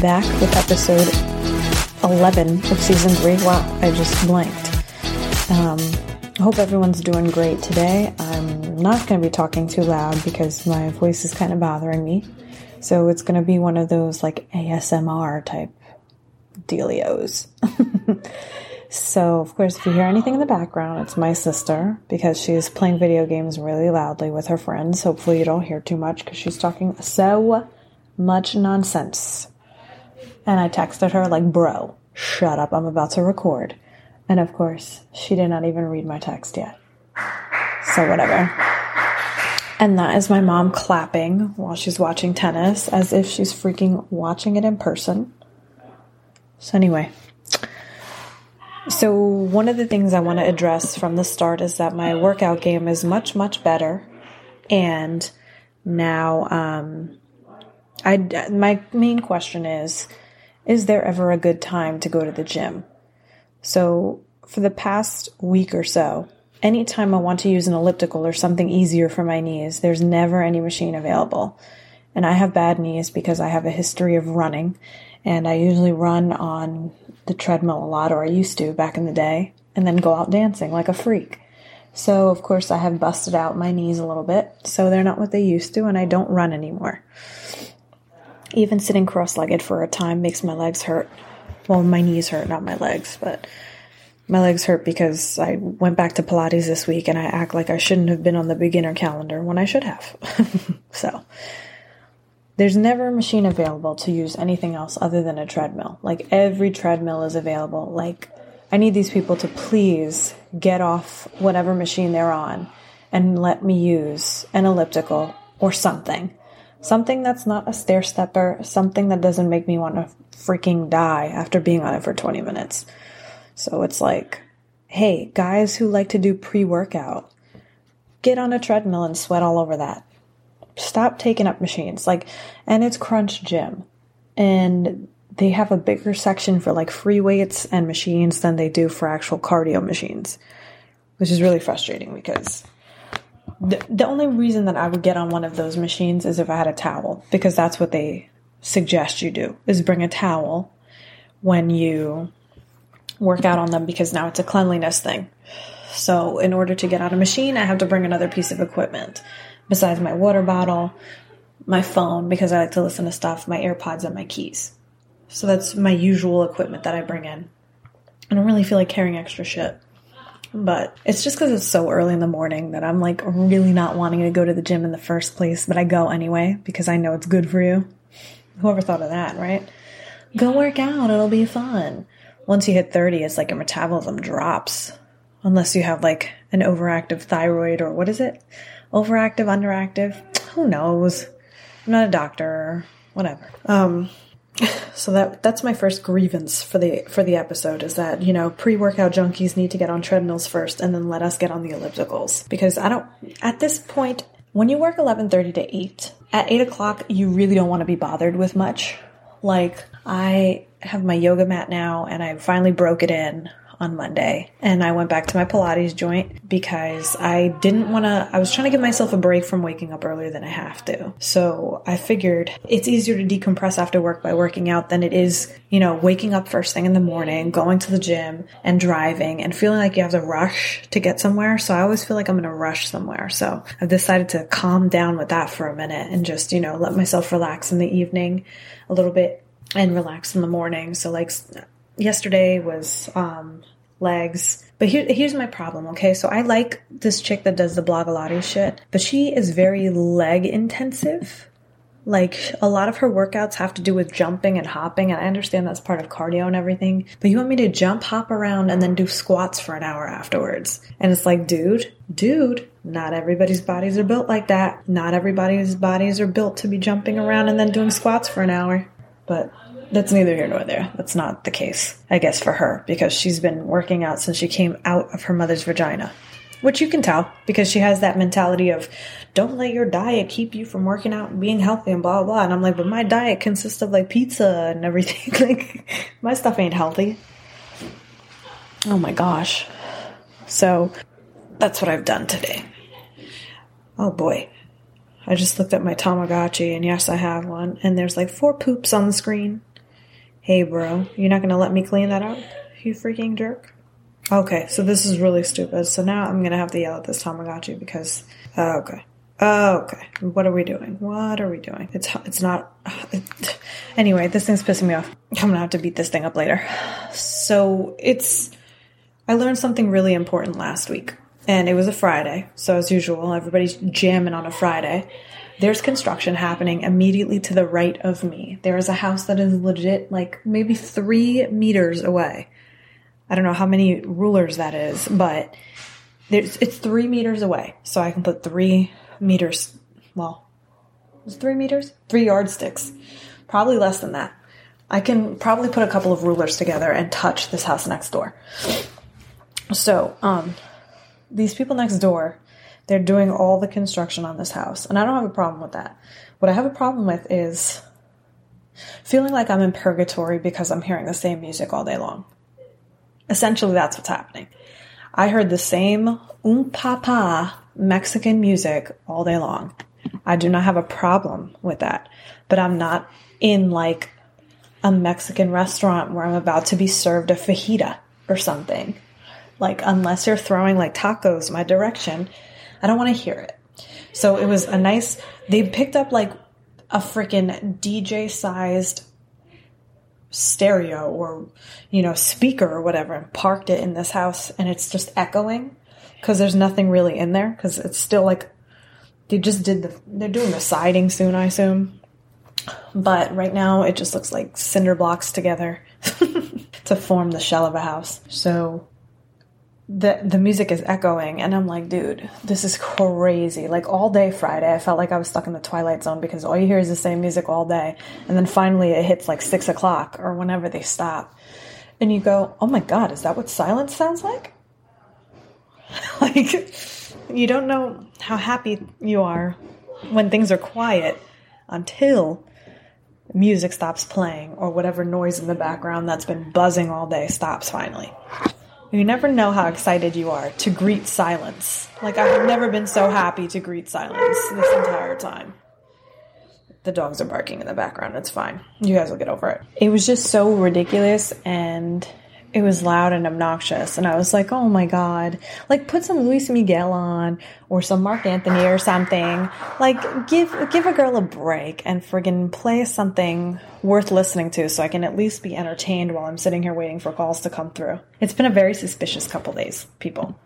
Back with episode 11 of season 3. Wow, I just blanked. Um, I hope everyone's doing great today. I'm not going to be talking too loud because my voice is kind of bothering me. So it's going to be one of those like ASMR type dealios. so, of course, if you hear anything in the background, it's my sister because she's playing video games really loudly with her friends. Hopefully, you don't hear too much because she's talking so much nonsense. And I texted her, like, bro, shut up, I'm about to record. And of course, she did not even read my text yet. So, whatever. And that is my mom clapping while she's watching tennis as if she's freaking watching it in person. So, anyway. So, one of the things I want to address from the start is that my workout game is much, much better. And now, um, I, my main question is Is there ever a good time to go to the gym? So, for the past week or so, anytime I want to use an elliptical or something easier for my knees, there's never any machine available. And I have bad knees because I have a history of running, and I usually run on the treadmill a lot, or I used to back in the day, and then go out dancing like a freak. So, of course, I have busted out my knees a little bit, so they're not what they used to, and I don't run anymore. Even sitting cross legged for a time makes my legs hurt. Well, my knees hurt, not my legs, but my legs hurt because I went back to Pilates this week and I act like I shouldn't have been on the beginner calendar when I should have. so, there's never a machine available to use anything else other than a treadmill. Like, every treadmill is available. Like, I need these people to please get off whatever machine they're on and let me use an elliptical or something Something that's not a stair stepper, something that doesn't make me want to freaking die after being on it for 20 minutes. So it's like, hey, guys who like to do pre workout, get on a treadmill and sweat all over that. Stop taking up machines. Like, and it's Crunch Gym. And they have a bigger section for like free weights and machines than they do for actual cardio machines, which is really frustrating because the, only reason that I would get on one of those machines is if I had a towel, because that's what they suggest you do is bring a towel when you work out on them because now it's a cleanliness thing. So in order to get on a machine, I have to bring another piece of equipment besides my water bottle, my phone because I like to listen to stuff, my AirPods and my keys. So that's my usual equipment that I bring in. I don't really feel like carrying extra shit. But it's just because it's so early in the morning that I'm like really not wanting to go to the gym in the first place, but I go anyway because I know it's good for you. Whoever thought of that, right? Go work out, it'll be fun. Once you hit 30, it's like your metabolism drops. Unless you have like an overactive thyroid or what is it? Overactive, underactive? Who knows? I'm not a doctor, whatever. Um, so that that's my first grievance for the for the episode is that you know pre-workout junkies need to get on treadmills first and then let us get on the ellipticals. Because i don't at this point when you work 11.30 to 8 at 8 o'clock you really don't want to be bothered with much. Like i have my yoga mat now and i finally broke it in on Monday and I went back to my Pilates joint because I didn't want to, I was trying to give myself a break from waking up earlier than I have to. So I figured it's easier to decompress after work by working out than it is, you know, waking up first thing in the morning, going to the gym and driving and feeling like you have to rush to get somewhere. So I always feel like I'm in a rush somewhere. So I've decided to calm down with that for a minute and just, you know, let myself relax in the evening a little bit and relax in the morning. So like yesterday was um, legs. But here, here's my problem, okay? So I like this chick that does the Blogilates shit, but she is very leg intensive. Like a lot of her workouts have to do with jumping and hopping, and I understand that's part of cardio and everything. But you want me to jump, hop around, and then do squats for an hour afterwards? And it's like, dude, dude, not everybody's bodies are built like that. Not everybody's bodies are built to be jumping around and then doing squats for an hour. But that's neither here nor there. That's not the case, I guess, for her, because she's been working out since she came out of her mother's vagina. Which you can tell because she has that mentality of don't let your diet keep you from working out and being healthy and blah blah. And I'm like, but my diet consists of like pizza and everything. like my stuff ain't healthy. Oh my gosh. So that's what I've done today. Oh boy. I just looked at my Tamagotchi and yes, I have one. And there's like four poops on the screen. Hey, bro, you're not gonna let me clean that up? You freaking jerk. Okay, so this is really stupid. So now I'm gonna have to yell at this Tamagotchi because. Uh, okay. Uh, okay. What are we doing? What are we doing? It's it's not. It, anyway, this thing's pissing me off. I'm gonna have to beat this thing up later. So it's. I learned something really important last week, and it was a Friday. So as usual, everybody's jamming on a Friday. There's construction happening immediately to the right of me. There is a house that is legit like maybe three meters away I don't know how many rulers that is, but it's three meters away. So I can put three meters, well, was three meters? Three yardsticks. Probably less than that. I can probably put a couple of rulers together and touch this house next door. So, um, these people next door, they're doing all the construction on this house. And I don't have a problem with that. What I have a problem with is feeling like I'm in purgatory because I'm hearing the same music all day long. Essentially, that's what's happening. I heard the same um pa Mexican music all day long. I do not have a problem with that, but I'm not in like a Mexican restaurant where I'm about to be served a fajita or something. Like, unless you're throwing like tacos my direction, I don't want to hear it. So it was a nice, they picked up like a freaking DJ sized stereo or you know speaker or whatever and parked it in this house and it's just echoing because there's nothing really in there because it's still like they just did the they're doing the siding soon i assume but right now it just looks like cinder blocks together to form the shell of a house so the the music is echoing and I'm like, dude, this is crazy. Like all day Friday, I felt like I was stuck in the twilight zone because all you hear is the same music all day. And then finally it hits like six o'clock or whenever they stop. And you go, Oh my god, is that what silence sounds like? like you don't know how happy you are when things are quiet until music stops playing or whatever noise in the background that's been buzzing all day stops finally. You never know how excited you are to greet silence. Like, I've never been so happy to greet silence this entire time. The dogs are barking in the background. It's fine. You guys will get over it. It was just so ridiculous and it was loud and obnoxious. And I was like, oh my God. Like, put some Luis Miguel on or some Marc Anthony or something. Like, give, give a girl a break and friggin' play something worth listening to so I can at least be entertained while I'm sitting here waiting for calls to come through. It's been a very suspicious couple days, people,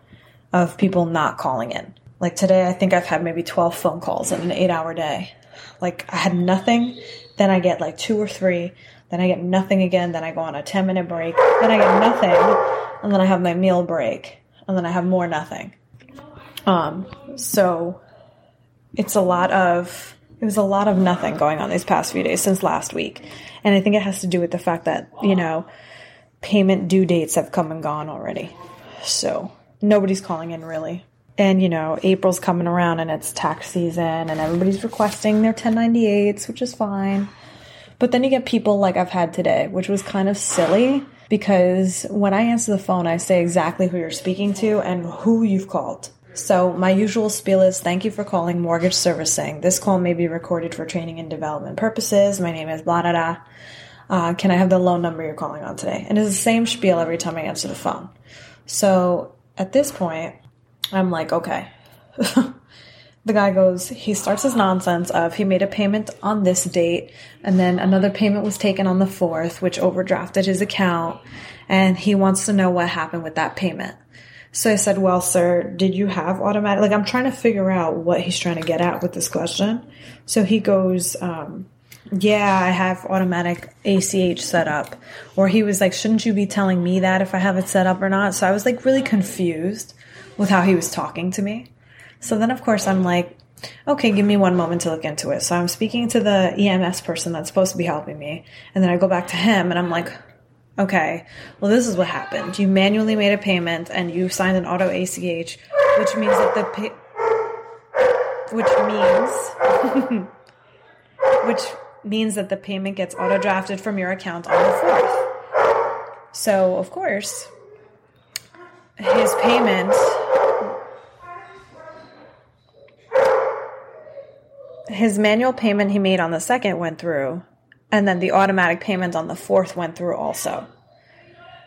of people not calling in. Like today, I think I've had maybe 12 phone calls in an eight hour day. Like, I had nothing. Then I get like two or three then I get nothing again. Then I go on a 10 minute break. Then I get nothing. And then I have my meal break. And then I have more nothing. Um, so it's a lot of, it was a lot of nothing going on these past few days since last week. And I think it has to do with the fact that, you know, payment due dates have come and gone already. So nobody's calling in really. And, you know, April's coming around and it's tax season and everybody's requesting their 1098s, which is fine. But then you get people like I've had today, which was kind of silly because when I answer the phone, I say exactly who you're speaking to and who you've called. So my usual spiel is thank you for calling mortgage servicing. This call may be recorded for training and development purposes. My name is blah blah blah. Uh, can I have the loan number you're calling on today? And it's the same spiel every time I answer the phone. So at this point, I'm like, okay. the guy goes, he starts his nonsense of he made a payment on this date, and then another payment was taken on the 4th, which overdrafted his account, and he wants to know what happened with that payment. So I said, Well, sir, did you have automatic? Like, I'm trying to figure out what he's trying to get at with this question. So he goes, um, Yeah, I have automatic ACH set up. Or he was like, Shouldn't you be telling me that if I have it set up or not? So I was like really confused with how he was talking to me. So then, of course, I'm like, okay, give me one moment to look into it. So I'm speaking to the EMS person that's supposed to be helping me. And then I go back to him and I'm like, okay, well, this is what happened. You manually made a payment and you signed an auto ACH, which means that the pay- which means which means that the payment gets auto drafted from your account on the 4th. So, of course, his payment his manual payment he made on the second went through, and then the automatic payment on the fourth went through also.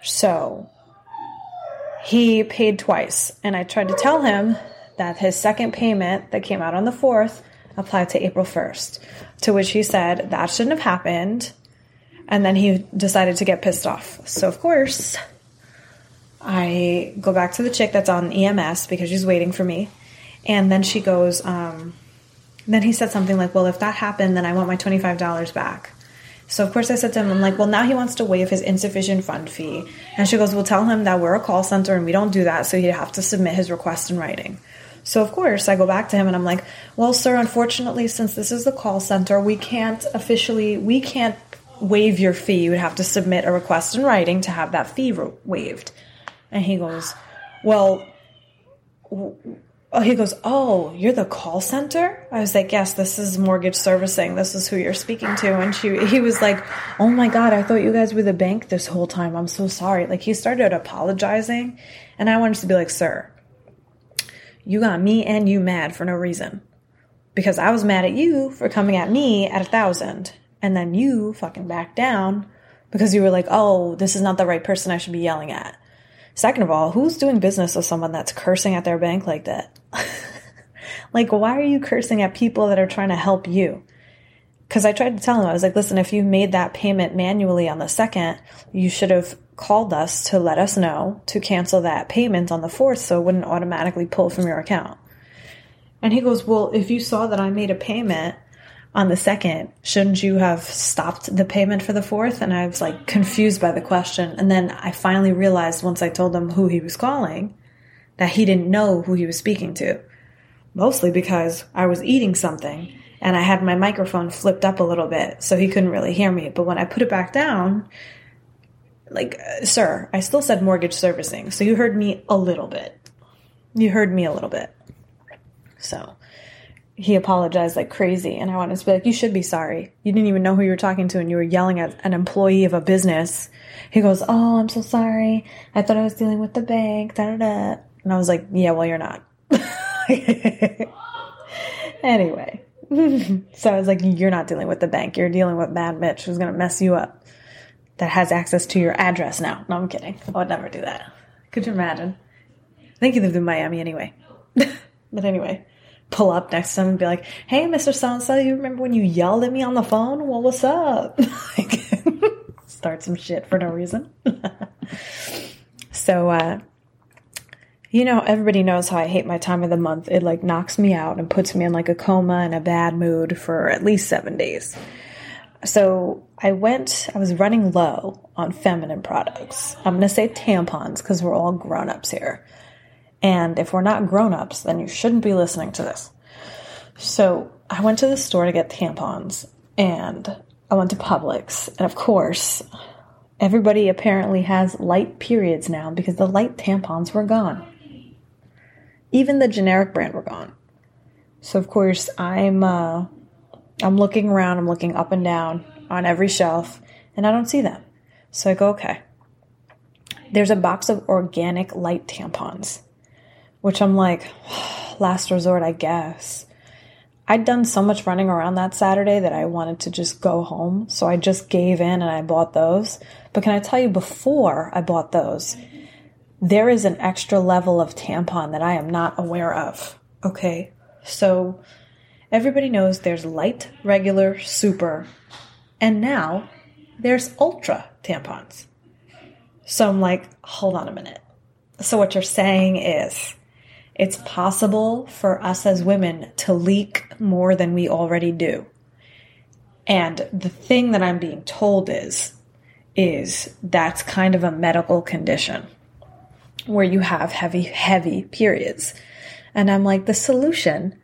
So he paid twice, and I tried to tell him that his second payment that came out on the fourth applied to April 1st, to which he said that shouldn't have happened. And then he decided to get pissed off. So, of course, I go back to the chick that's on EMS because she's waiting for me. And then she goes, um, then he said something like, Well, if that happened, then I want my $25 back. So, of course, I said to him, I'm like, Well, now he wants to waive his insufficient fund fee. And she goes, Well, tell him that we're a call center and we don't do that. So he'd have to submit his request in writing. So, of course, I go back to him and I'm like, Well, sir, unfortunately, since this is the call center, we can't officially, we can't waive your fee. You would have to submit a request in writing to have that fee waived. And he goes, Well, Oh, he goes, Oh, you're the call center? I was like, Yes, this is mortgage servicing. This is who you're speaking to. And she, he was like, Oh my God, I thought you guys were the bank this whole time. I'm so sorry. Like, he started apologizing. And I wanted to be like, Sir, you got me and you mad for no reason. Because I was mad at you for coming at me at a thousand. And then you fucking backed down because you were like, Oh, this is not the right person I should be yelling at. Second of all, who's doing business with someone that's cursing at their bank like that? like, why are you cursing at people that are trying to help you? Because I tried to tell him, I was like, listen, if you made that payment manually on the second, you should have called us to let us know to cancel that payment on the fourth so it wouldn't automatically pull from your account. And he goes, well, if you saw that I made a payment on the second, shouldn't you have stopped the payment for the fourth? And I was like confused by the question. And then I finally realized once I told him who he was calling that he didn't know who he was speaking to. Mostly because I was eating something and I had my microphone flipped up a little bit so he couldn't really hear me. But when I put it back down, like, uh, sir, I still said mortgage servicing. So you heard me a little bit. You heard me a little bit. So he apologized like crazy and i wanted to be like you should be sorry you didn't even know who you were talking to and you were yelling at an employee of a business he goes oh i'm so sorry i thought i was dealing with the bank da da da and i was like yeah well you're not anyway so i was like you're not dealing with the bank you're dealing with bad bitch who's going to mess you up that has access to your address now no i'm kidding i would never do that could you imagine i think he lived in miami anyway but anyway pull up next to him and be like, "Hey, Mr. So you remember when you yelled at me on the phone? Well, what's up?" start some shit for no reason. so, uh, you know, everybody knows how I hate my time of the month. It like knocks me out and puts me in like a coma and a bad mood for at least seven days. So I went, I was running low on feminine products. I'm going to say tampons because we're all grown ups here. And if we're not grown ups, then you shouldn't be listening to this. So I went to the store to get tampons and I went to Publix. And of course, everybody apparently has light periods now because the light tampons were gone. Even the generic brand were gone. So of course, I'm uh, I'm looking around, I'm looking up and down on every shelf, and I don't see them. So I go, okay. There's a box of organic light tampons which I'm like, last resort, I guess. I'd done so much running around that Saturday that I wanted to just go home. So I just gave in and I bought those. But can I tell you, before I bought those, there is an extra level of tampon that I am not aware of. Okay. So everybody knows there's light, regular, super, and now there's ultra tampons. So I'm like, hold on a minute. So, what you're saying is it's possible for us as women to leak more than we already do. And the thing that I'm being told is, is that's kind of a medical condition where you have heavy, heavy periods. And I'm like, the solution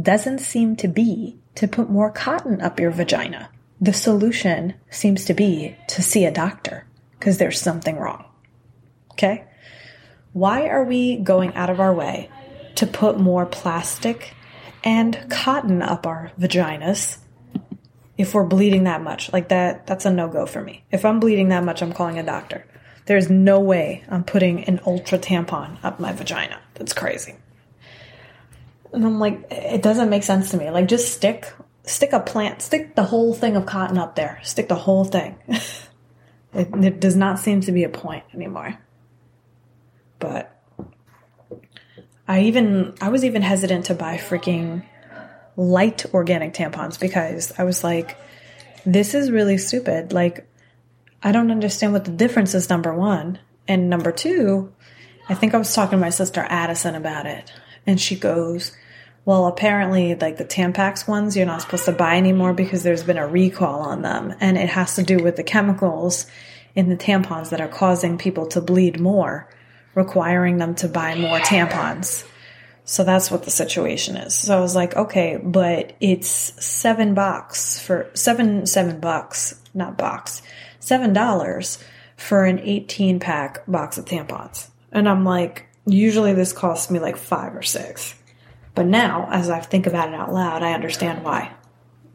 doesn't seem to be to put more cotton up your vagina. The solution seems to be to see a doctor because there's something wrong. Okay? Why are we going out of our way to put more plastic and cotton up our vaginas if we're bleeding that much? Like that that's a no-go for me. If I'm bleeding that much, I'm calling a doctor. There's no way I'm putting an ultra tampon up my vagina. That's crazy. And I'm like, it doesn't make sense to me. Like just stick stick a plant, stick the whole thing of cotton up there. Stick the whole thing. it, it does not seem to be a point anymore. But I even I was even hesitant to buy freaking light organic tampons because I was like, this is really stupid. Like, I don't understand what the difference is, number one. And number two, I think I was talking to my sister Addison about it. And she goes, Well, apparently, like the Tampax ones, you're not supposed to buy anymore because there's been a recall on them. And it has to do with the chemicals in the tampons that are causing people to bleed more requiring them to buy more tampons. So that's what the situation is. So I was like, okay, but it's seven bucks for seven, seven bucks, not box, seven dollars for an 18 pack box of tampons. And I'm like, usually this costs me like five or six. But now, as I think about it out loud, I understand why.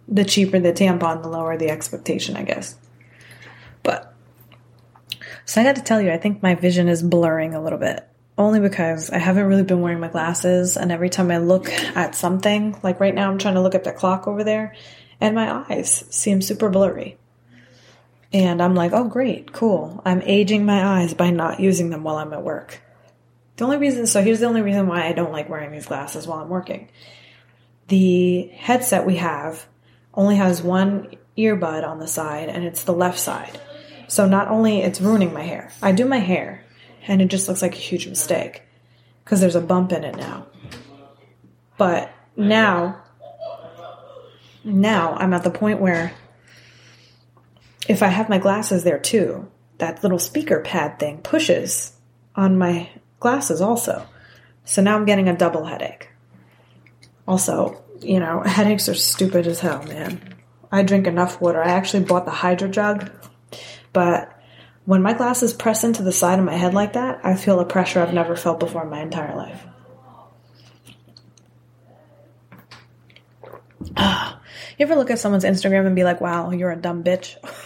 The cheaper the tampon, the lower the expectation, I guess. But so I got to tell you, I think my vision is blurring a little bit. Only because I haven't really been wearing my glasses, and every time I look at something, like right now, I'm trying to look at the clock over there, and my eyes seem super blurry. And I'm like, oh, great, cool. I'm aging my eyes by not using them while I'm at work. The only reason, so here's the only reason why I don't like wearing these glasses while I'm working. The headset we have only has one earbud on the side, and it's the left side. So not only it's ruining my hair, I do my hair and it just looks like a huge mistake because there's a bump in it now. But now, now I'm at the point where if I have my glasses there too, that little speaker pad thing pushes on my glasses also. So now I'm getting a double headache. Also, you know, headaches are stupid as hell, man. I drink enough water. I actually bought the HydroJug but when my glasses press into the side of my head like that, I feel a pressure I've never felt before in my entire life. you ever look at someone's Instagram and be like, wow, you're a dumb bitch?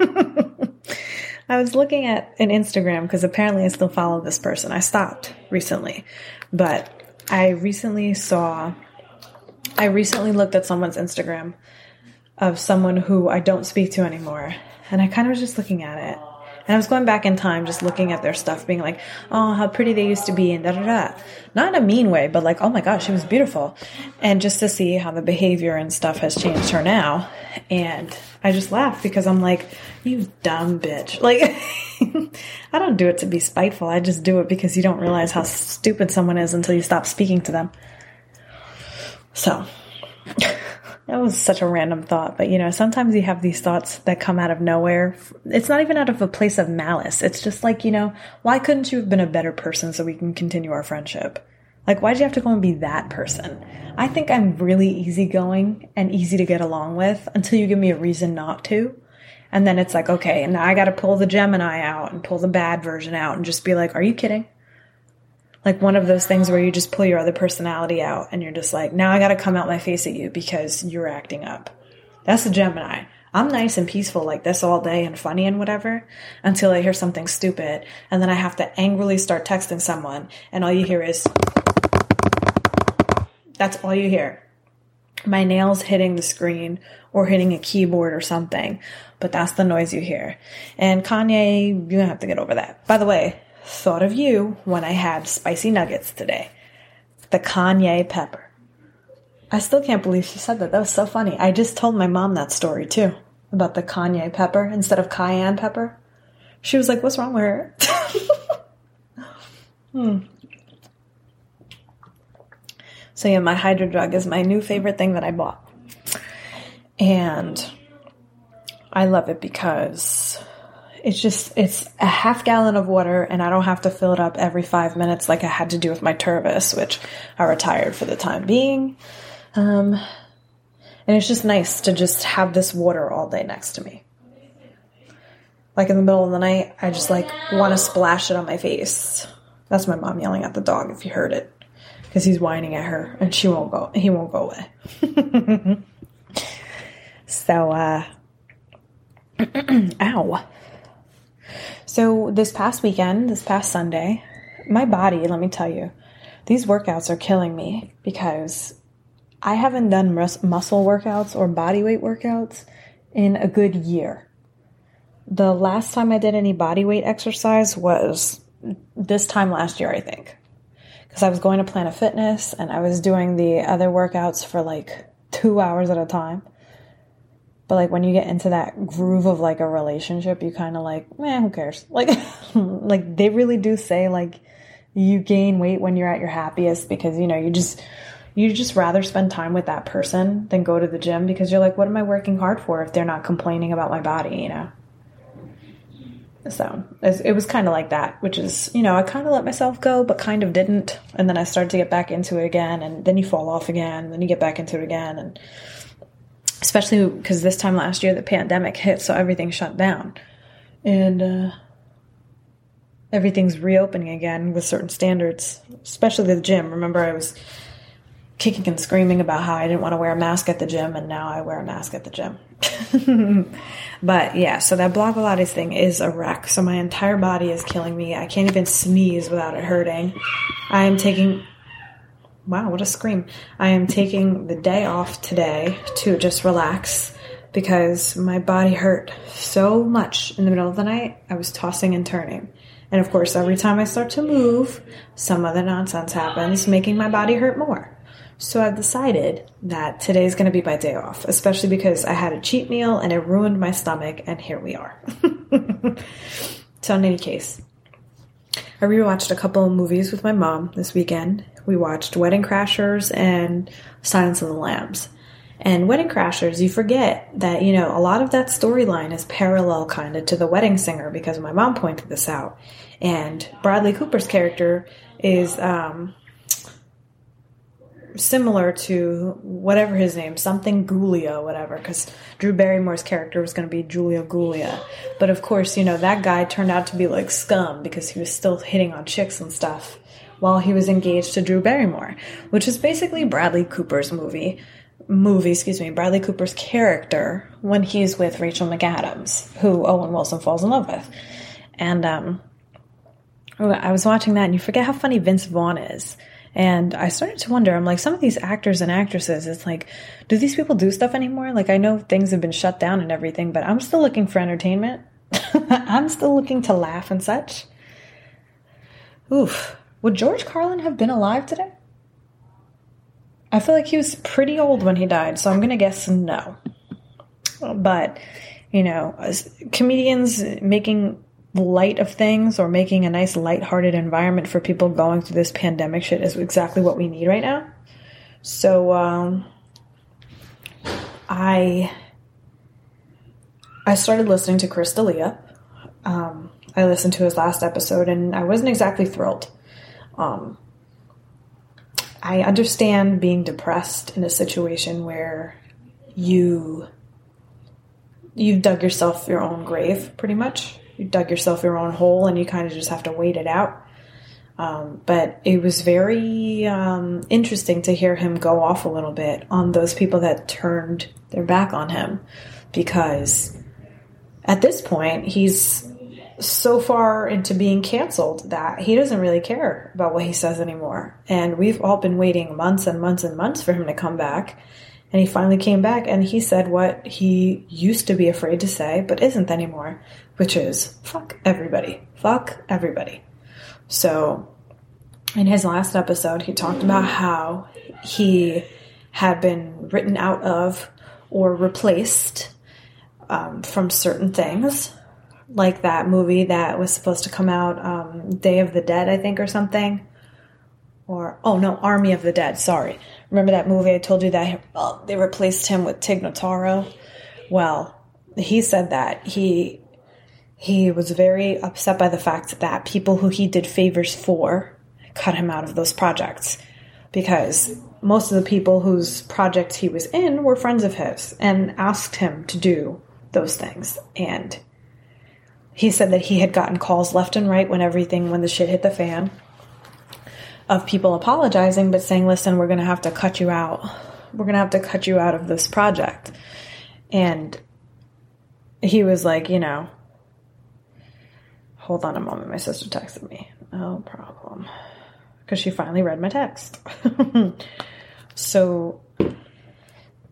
I was looking at an Instagram because apparently I still follow this person. I stopped recently, but I recently saw, I recently looked at someone's Instagram of someone who I don't speak to anymore. And I kind of was just looking at it. And I was going back in time, just looking at their stuff, being like, oh, how pretty they used to be, and da da da. Not in a mean way, but like, oh my gosh, she was beautiful. And just to see how the behavior and stuff has changed her now. And I just laugh because I'm like, you dumb bitch. Like, I don't do it to be spiteful. I just do it because you don't realize how stupid someone is until you stop speaking to them. So. That was such a random thought, but you know, sometimes you have these thoughts that come out of nowhere. It's not even out of a place of malice. It's just like, you know, why couldn't you have been a better person so we can continue our friendship? Like, why'd you have to go and be that person? I think I'm really easygoing and easy to get along with until you give me a reason not to. And then it's like, okay, and now I gotta pull the Gemini out and pull the bad version out and just be like, are you kidding? like one of those things where you just pull your other personality out and you're just like, now I got to come out my face at you because you're acting up. That's the Gemini. I'm nice and peaceful like this all day and funny and whatever until I hear something stupid and then I have to angrily start texting someone and all you hear is that's all you hear. My nails hitting the screen or hitting a keyboard or something, but that's the noise you hear. And Kanye, you have to get over that. By the way, thought of you when I had spicy nuggets today. The Kanye pepper. I still can't believe she said that. That was so funny. I just told my mom that story too about the Kanye pepper instead of cayenne pepper. She was like, What's wrong with her? Hmm. So yeah, my HydroJug is my new favorite thing that I bought. And I love it because it's just it's a half gallon of water and I don't have to fill it up every 5 minutes like I had to do with my Tervis, which I retired for the time being. Um and it's just nice to just have this water all day next to me. Like in the middle of the night, I just like want to splash it on my face. That's my mom yelling at the dog if you heard it because he's whining at her and she won't go he won't go away so uh ow so this past weekend this past sunday my body let me tell you these workouts are killing me because i haven't done mus- muscle workouts or body weight workouts in a good year the last time i did any body weight exercise was this time last year i think because I was going to Planet Fitness and I was doing the other workouts for like two hours at a time. But like when you get into that groove of like a relationship, you kind of like, man, who cares? Like, like they really do say like you gain weight when you're at your happiest because you know you just you just rather spend time with that person than go to the gym because you're like, what am I working hard for if they're not complaining about my body? You know. So it was kind of like that, which is, you know, I kind of let myself go, but kind of didn't. And then I started to get back into it again, and then you fall off again, and then you get back into it again. And especially because this time last year, the pandemic hit, so everything shut down. And uh, everything's reopening again with certain standards, especially the gym. Remember, I was kicking and screaming about how I didn't want to wear a mask at the gym, and now I wear a mask at the gym. but yeah, so that Blogilates thing is a wreck. So my entire body is killing me. I can't even sneeze without it hurting. I am taking. Wow, what a scream. I am taking the day off today to just relax because my body hurt so much in the middle of the night. I was tossing and turning. And of course, every time I start to move, some other nonsense happens, making my body hurt more. So I've decided that today is going to be my day off, especially because I had a cheat meal and it ruined my stomach, and here we are. so, in any case, I rewatched a couple of movies with my mom this weekend. We watched Wedding Crashers and Silence of the Lambs. And Wedding Crashers, you forget that, you know, a lot of that storyline is parallel kind of to The Wedding Singer because my mom pointed this out. And Bradley Cooper's character is um, similar to whatever his name, something Gulia, whatever, because Drew Barrymore's character was going to be Julia Gulia. But of course, you know, that guy turned out to be like scum because he was still hitting on chicks and stuff while he was engaged to Drew Barrymore, which is basically Bradley Cooper's movie. Movie, excuse me, Bradley Cooper's character when he's with Rachel McAdams, who Owen Wilson falls in love with. And um, I was watching that, and you forget how funny Vince Vaughn is and I started to wonder, I'm like, some of these actors and actresses, it's like, do these people do stuff anymore? Like, I know things have been shut down and everything, but I'm still looking for entertainment. I'm still looking to laugh and such. Oof. Would George Carlin have been alive today? I feel like he was pretty old when he died, so I'm going to guess no. But, you know, comedians making light of things or making a nice light-hearted environment for people going through this pandemic shit is exactly what we need right now. So um, I I started listening to Chris D'Elia. Um, I listened to his last episode and I wasn't exactly thrilled. Um, I understand being depressed in a situation where you you've dug yourself your own grave pretty much you dug yourself your own hole and you kind of just have to wait it out. Um, but it was very um, interesting to hear him go off a little bit on those people that turned their back on him because at this point he's so far into being canceled that he doesn't really care about what he says anymore. And we've all been waiting months and months and months for him to come back. And he finally came back and he said what he used to be afraid to say, but isn't anymore, which is fuck everybody. Fuck everybody. So, in his last episode, he talked about how he had been written out of or replaced um, from certain things like that movie that was supposed to come out, um, Day of the Dead, I think, or something. Or, oh no, Army of the Dead, sorry. Remember that movie I told you that well, they replaced him with Tig Notaro? Well, he said that he he was very upset by the fact that people who he did favors for cut him out of those projects because most of the people whose projects he was in were friends of his and asked him to do those things. And he said that he had gotten calls left and right when everything, when the shit hit the fan, of people apologizing but saying, listen, we're going to have to cut you out. We're going to have to cut you out of this project. And he was like, you know, hold on a moment. My sister texted me. No problem because she finally read my text. so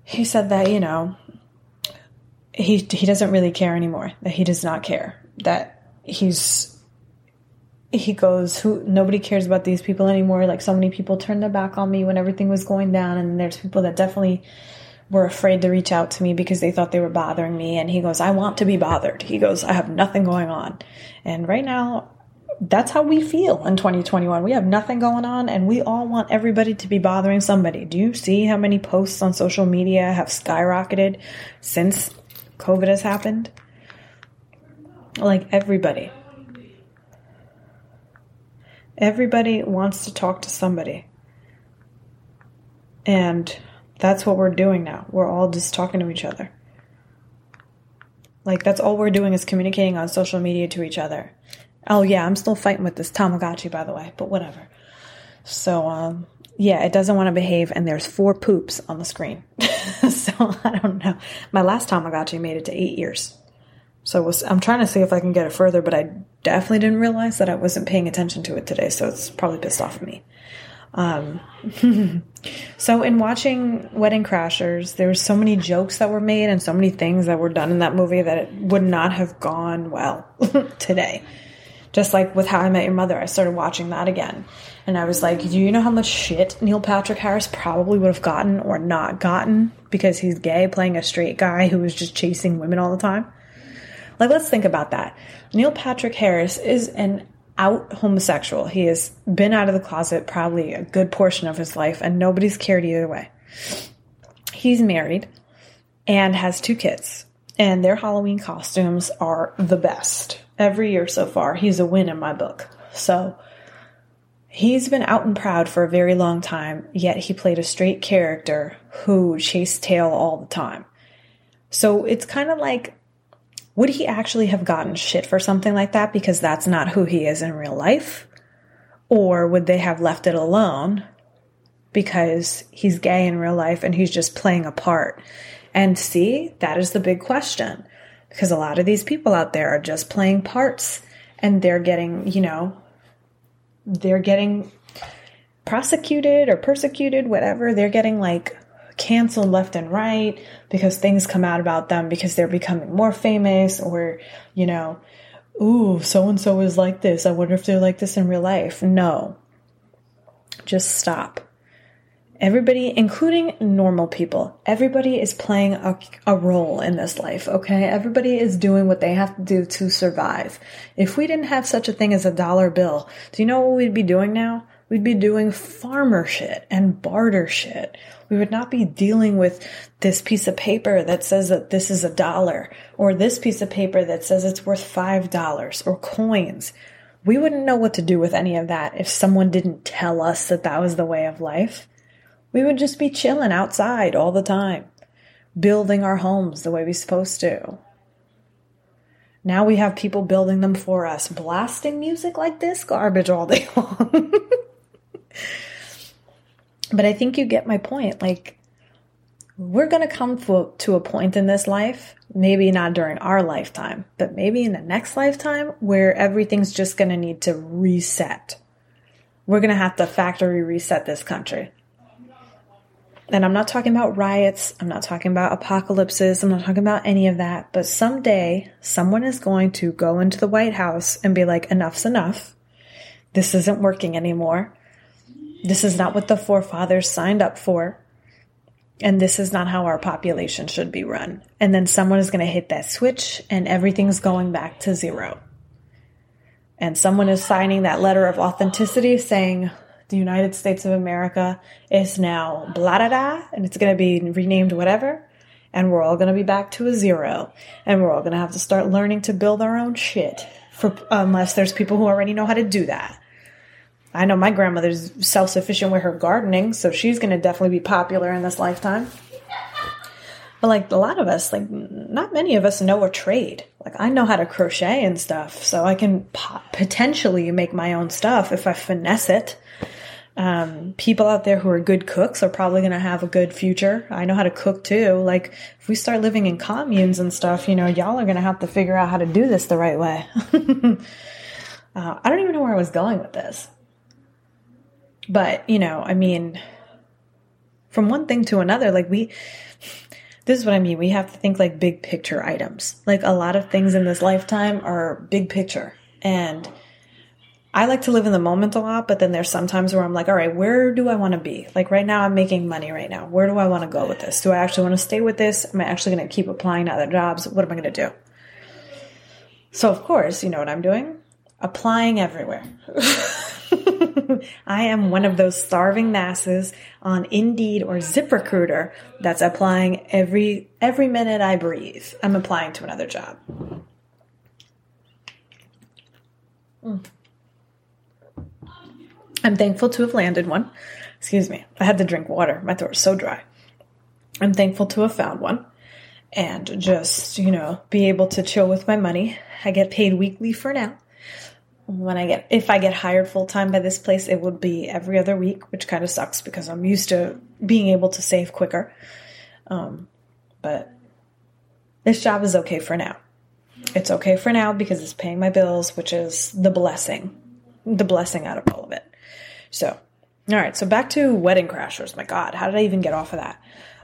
he said that, you know, he he doesn't really care anymore. That he does not care. That he's he goes, who nobody cares about these people anymore. Like so many people turned their back on me when everything was going down and there's people that definitely were afraid to reach out to me because they thought they were bothering me and he goes, I want to be bothered. He goes, I have nothing going on. And right now that's how we feel in 2021. We have nothing going on and we all want everybody to be bothering somebody. Do you see how many posts on social media have skyrocketed since COVID has happened? Like everybody. Everybody wants to talk to somebody. And that's what we're doing now. We're all just talking to each other. Like, that's all we're doing is communicating on social media to each other. Oh yeah, I'm still fighting with this Tamagotchi, by the way, but whatever. So, um, yeah, it doesn't want to behave, and there's four poops on the screen. so I don't know. My last Tamagotchi made it to eight years. So I'm trying to see if I can get it further, but I definitely didn't realize that I wasn't paying attention to it today, so it's probably pissed off at me. Um, so in watching Wedding Crashers, there were so many jokes that were made and so many things that were done in that movie that it would not have gone well today. Just like with How I Met Your Mother, I started watching that again. And I was like, do you know how much shit Neil Patrick Harris probably would have gotten or not gotten because he's gay playing a straight guy who was just chasing women all the time? Like, let's think about that. Neil Patrick Harris is an out homosexual. He has been out of the closet probably a good portion of his life, and nobody's cared either way. He's married and has two kids, and their Halloween costumes are the best every year so far. He's a win in my book. So he's been out and proud for a very long time, yet he played a straight character who chased tail all the time. So it's kind of like, would he actually have gotten shit for something like that because that's not who he is in real life? Or would they have left it alone because he's gay in real life and he's just playing a part? And see, that is the big question because a lot of these people out there are just playing parts and they're getting, you know, they're getting prosecuted or persecuted, whatever. They're getting like canceled left and right because things come out about them because they're becoming more famous or, you know, ooh, so and so is like this. I wonder if they're like this in real life. No. Just stop. Everybody, including normal people, everybody is playing a, a, role in this life, okay? Everybody is doing what they have to do to survive. If we didn't have such a thing as a dollar bill, do you know what we'd be doing now? We'd be doing farmer shit and barter shit. We would not be dealing with this piece of paper that says that this is a dollar or this piece of paper that says it's worth five dollars or coins. We wouldn't know what to do with any of that if someone didn't tell us that that was the way of life. We would just be chilling outside all the time, building our homes the way we're supposed to. Now we have people building them for us, blasting music like this garbage all day long. But I think you get my point. Like, we're going to come to a point in this life, maybe not during our lifetime, but maybe in the next lifetime where everything's just going to need to reset. We're going to have to factory reset this country. And I'm not talking about riots. I'm not talking about apocalypses. I'm not talking about any of that. But someday someone is going to go into the White House and be like, enough's enough. This isn't working anymore. This is not what the forefathers signed up for. And this is not how our population should be run. And then someone is going to hit that switch and everything's going back to zero. And someone is signing that letter of authenticity saying the United States of America is now blah da da and it's going to be renamed whatever. And we're all going to be back to a zero. And we're all going to have to start learning to build our own shit for, unless there's people who already know how to do that. I know my grandmother's self sufficient with her gardening, so she's going to definitely be popular in this lifetime. But like a lot of us, like not many of us know a trade. Like I know how to crochet and stuff, so I can potentially make my own stuff if I finesse it. Um, people out there who are good cooks are probably going to have a good future. I know how to cook too. Like if we start living in communes and stuff, you know, y'all are going to have to figure out how to do this the right way. uh, I don't even know where I was going with this. But, you know, I mean, from one thing to another, like we, this is what I mean. We have to think like big picture items. Like a lot of things in this lifetime are big picture. And I like to live in the moment a lot, but then there's sometimes where I'm like, all right, where do I want to be? Like right now, I'm making money right now. Where do I want to go with this? Do I actually want to stay with this? Am I actually going to keep applying to other jobs? What am I going to do? So, of course, you know what I'm doing? Applying everywhere. I am one of those starving masses on Indeed or ZipRecruiter that's applying every every minute I breathe. I'm applying to another job. Mm. I'm thankful to have landed one. Excuse me. I had to drink water. My throat is so dry. I'm thankful to have found one and just, you know, be able to chill with my money. I get paid weekly for now when I get if I get hired full time by this place, it would be every other week, which kind of sucks because I'm used to being able to save quicker. Um, but this job is okay for now. It's okay for now because it's paying my bills, which is the blessing, the blessing out of all of it. So, all right. So back to Wedding Crashers. My God, how did I even get off of that?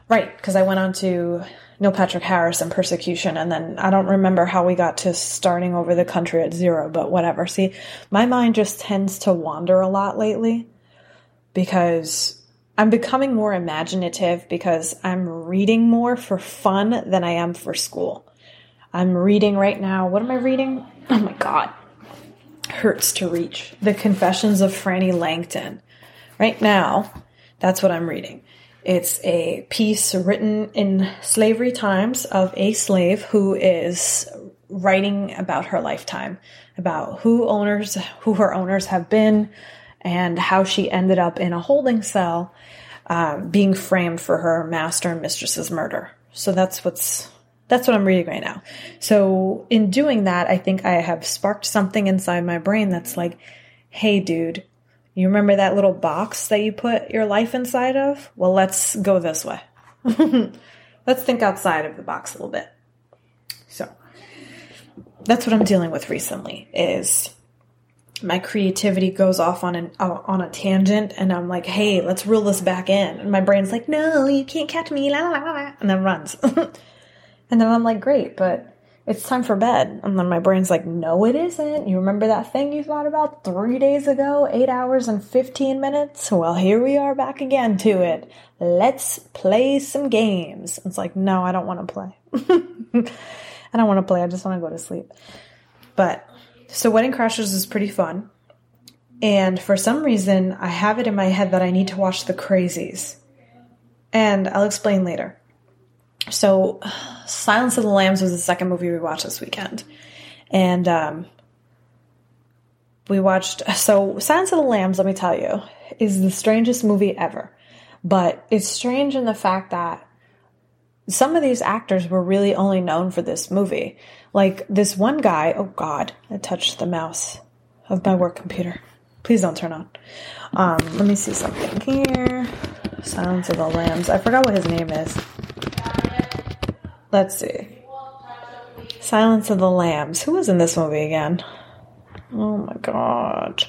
Right, because I went on to Neil Patrick Harris and persecution, and then I don't remember how we got to starting over the country at zero, but whatever. See, my mind just tends to wander a lot lately because I'm becoming more imaginative because I'm reading more for fun than I am for school. I'm reading right now. What am I reading? Oh my God. Hurts to reach. The Confessions of Frannie Langton. Right now, that's what I'm reading. It's a piece written in slavery times of a slave who is writing about her lifetime, about who owners, who her owners have been, and how she ended up in a holding cell, uh, being framed for her master and mistress's murder. So that's what's that's what I'm reading right now. So in doing that, I think I have sparked something inside my brain that's like, hey, dude, you remember that little box that you put your life inside of? Well, let's go this way. let's think outside of the box a little bit. So, that's what I'm dealing with recently is my creativity goes off on an on a tangent and I'm like, "Hey, let's reel this back in." And my brain's like, "No, you can't catch me." La, la, la, and then runs. and then I'm like, "Great, but it's time for bed. And then my brain's like, no, it isn't. You remember that thing you thought about three days ago, eight hours and 15 minutes? Well, here we are back again to it. Let's play some games. It's like, no, I don't want to play. I don't want to play. I just want to go to sleep. But so Wedding Crashers is pretty fun. And for some reason, I have it in my head that I need to watch The Crazies. And I'll explain later. So, Silence of the Lambs was the second movie we watched this weekend. And um, we watched. So, Silence of the Lambs, let me tell you, is the strangest movie ever. But it's strange in the fact that some of these actors were really only known for this movie. Like this one guy, oh God, I touched the mouse of my work computer. Please don't turn on. Um, let me see something here. Silence of the Lambs. I forgot what his name is. Let's see. Silence of the Lambs. Who was in this movie again? Oh my god.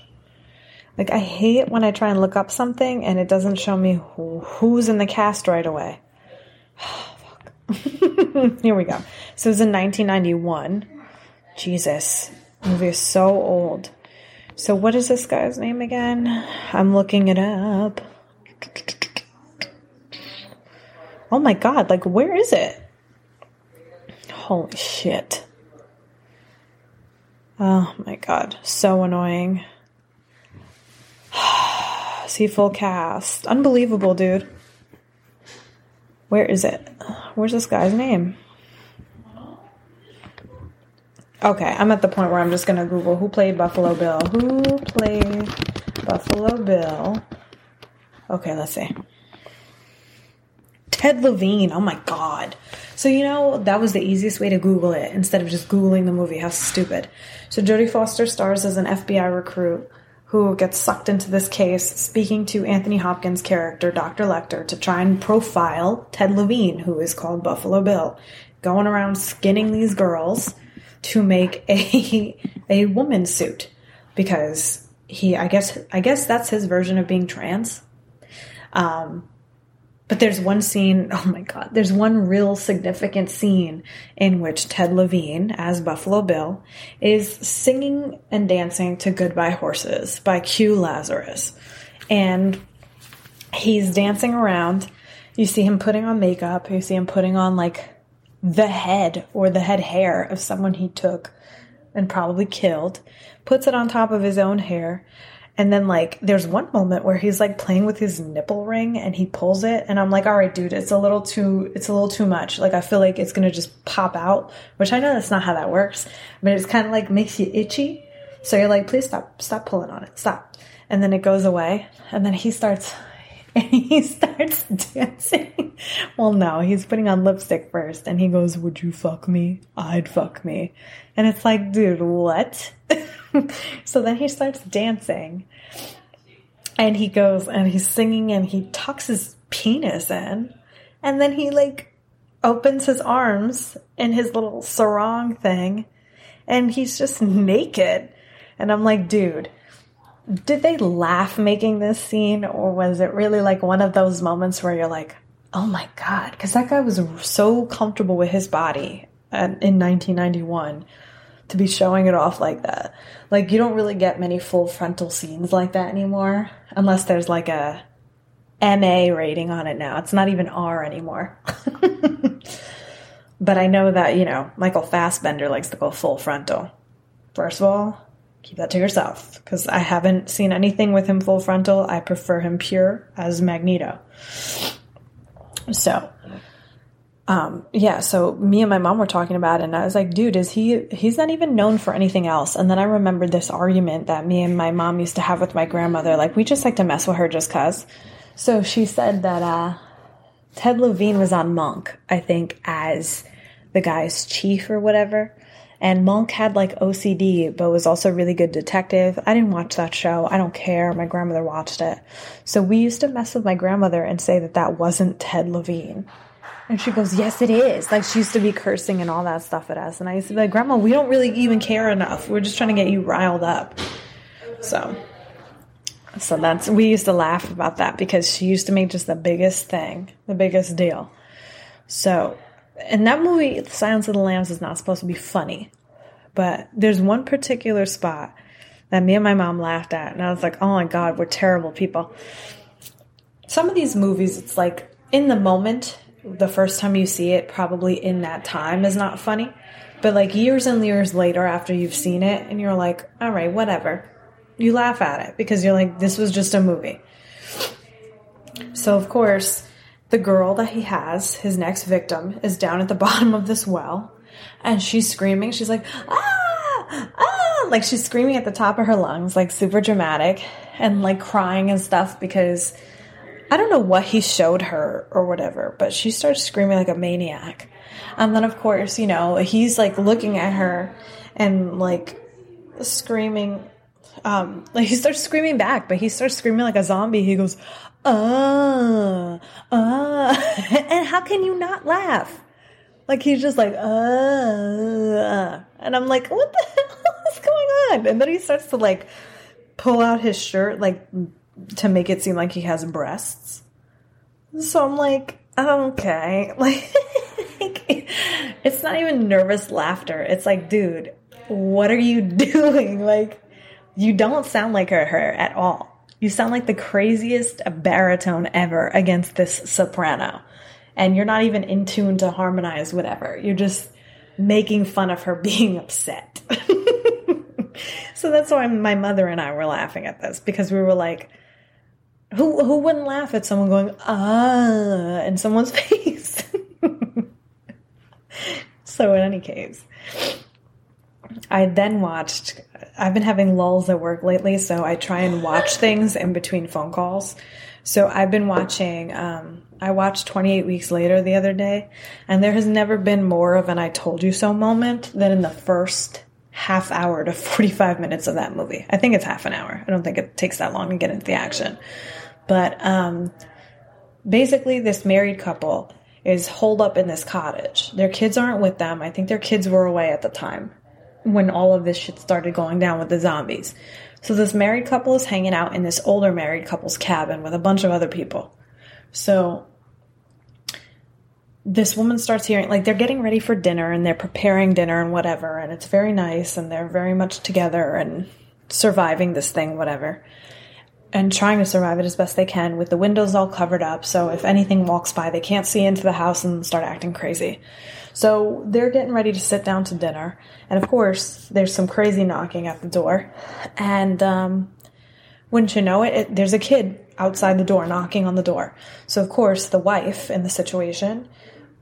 Like, I hate when I try and look up something and it doesn't show me who, who's in the cast right away. Here we go. So it was in 1991. Jesus. The movie is so old. So what is this guy's name again? I'm looking it up. Oh my god, like where is it? Holy shit. Oh my god, so annoying. See full cast. Unbelievable, dude. Where is it? Where's this guy's name? Okay, I'm at the point where I'm just gonna Google who played Buffalo Bill. Who played Buffalo Bill? Okay, let's see. Ted Levine. Oh my god. So you know that was the easiest way to Google it instead of just Googling the movie. How stupid. So Jodie Foster stars as an FBI recruit who gets sucked into this case, speaking to Anthony Hopkins' character, Dr. Lecter, to try and profile Ted Levine, who is called Buffalo Bill, going around skinning these girls to make a a woman suit because he I guess I guess that's his version of being trans. Um but there's one scene, oh my god, there's one real significant scene in which Ted Levine, as Buffalo Bill, is singing and dancing to Goodbye Horses by Q Lazarus. And he's dancing around. You see him putting on makeup, you see him putting on like the head or the head hair of someone he took and probably killed, puts it on top of his own hair. And then like there's one moment where he's like playing with his nipple ring and he pulls it and I'm like, all right, dude, it's a little too it's a little too much. Like I feel like it's gonna just pop out, which I know that's not how that works, but it's kind of like makes you itchy. So you're like, please stop, stop pulling on it, stop. And then it goes away, and then he starts and he starts dancing. well, no, he's putting on lipstick first and he goes, Would you fuck me? I'd fuck me. And it's like, dude, what? so then he starts dancing and he goes and he's singing and he tucks his penis in and then he like opens his arms in his little sarong thing and he's just naked. And I'm like, dude, did they laugh making this scene or was it really like one of those moments where you're like oh my god because that guy was so comfortable with his body in 1991 to be showing it off like that like you don't really get many full frontal scenes like that anymore unless there's like a ma rating on it now it's not even r anymore but i know that you know michael fassbender likes to go full frontal first of all keep that to yourself because I haven't seen anything with him full frontal. I prefer him pure as Magneto. So, um, yeah, so me and my mom were talking about it, and I was like, dude, is he, he's not even known for anything else. And then I remembered this argument that me and my mom used to have with my grandmother. Like, we just like to mess with her just cuz. So she said that, uh, Ted Levine was on Monk, I think, as the guy's chief or whatever. And Monk had like OCD, but was also a really good detective. I didn't watch that show. I don't care. My grandmother watched it. So we used to mess with my grandmother and say that that wasn't Ted Levine. And she goes, Yes, it is. Like she used to be cursing and all that stuff at us. And I used to be like, Grandma, we don't really even care enough. We're just trying to get you riled up. So, so that's, we used to laugh about that because she used to make just the biggest thing, the biggest deal. So and that movie, Silence of the Lambs, is not supposed to be funny, but there's one particular spot that me and my mom laughed at, and I was like, "Oh my god, we're terrible people." Some of these movies, it's like in the moment, the first time you see it, probably in that time, is not funny, but like years and years later, after you've seen it, and you're like, "All right, whatever," you laugh at it because you're like, "This was just a movie." So of course the girl that he has, his next victim, is down at the bottom of this well and she's screaming. She's like, ah, ah, like she's screaming at the top of her lungs, like super dramatic and like crying and stuff because I don't know what he showed her or whatever, but she starts screaming like a maniac. And then, of course, you know, he's like looking at her and like screaming. Um, like he starts screaming back, but he starts screaming like a zombie. He goes, uh, uh, and how can you not laugh? Like he's just like, uh, and I'm like, what the hell is going on? And then he starts to like pull out his shirt, like to make it seem like he has breasts. So I'm like, okay, like, it's not even nervous laughter. It's like, dude, what are you doing? Like, you don't sound like her, her at all. You sound like the craziest baritone ever against this soprano. and you're not even in tune to harmonize whatever. You're just making fun of her being upset. so that's why my mother and I were laughing at this because we were like, who who wouldn't laugh at someone going ah in someone's face? so in any case, I then watched. I've been having lulls at work lately, so I try and watch things in between phone calls. So I've been watching. Um, I watched 28 Weeks Later the other day, and there has never been more of an I told you so moment than in the first half hour to 45 minutes of that movie. I think it's half an hour. I don't think it takes that long to get into the action. But um, basically, this married couple is holed up in this cottage. Their kids aren't with them. I think their kids were away at the time when all of this shit started going down with the zombies. So this married couple is hanging out in this older married couple's cabin with a bunch of other people. So this woman starts hearing like they're getting ready for dinner and they're preparing dinner and whatever and it's very nice and they're very much together and surviving this thing whatever and trying to survive it as best they can with the windows all covered up. So if anything walks by they can't see into the house and start acting crazy. So they're getting ready to sit down to dinner. And of course there's some crazy knocking at the door. And um, wouldn't you know it, it there's a kid outside the door knocking on the door. So of course the wife in the situation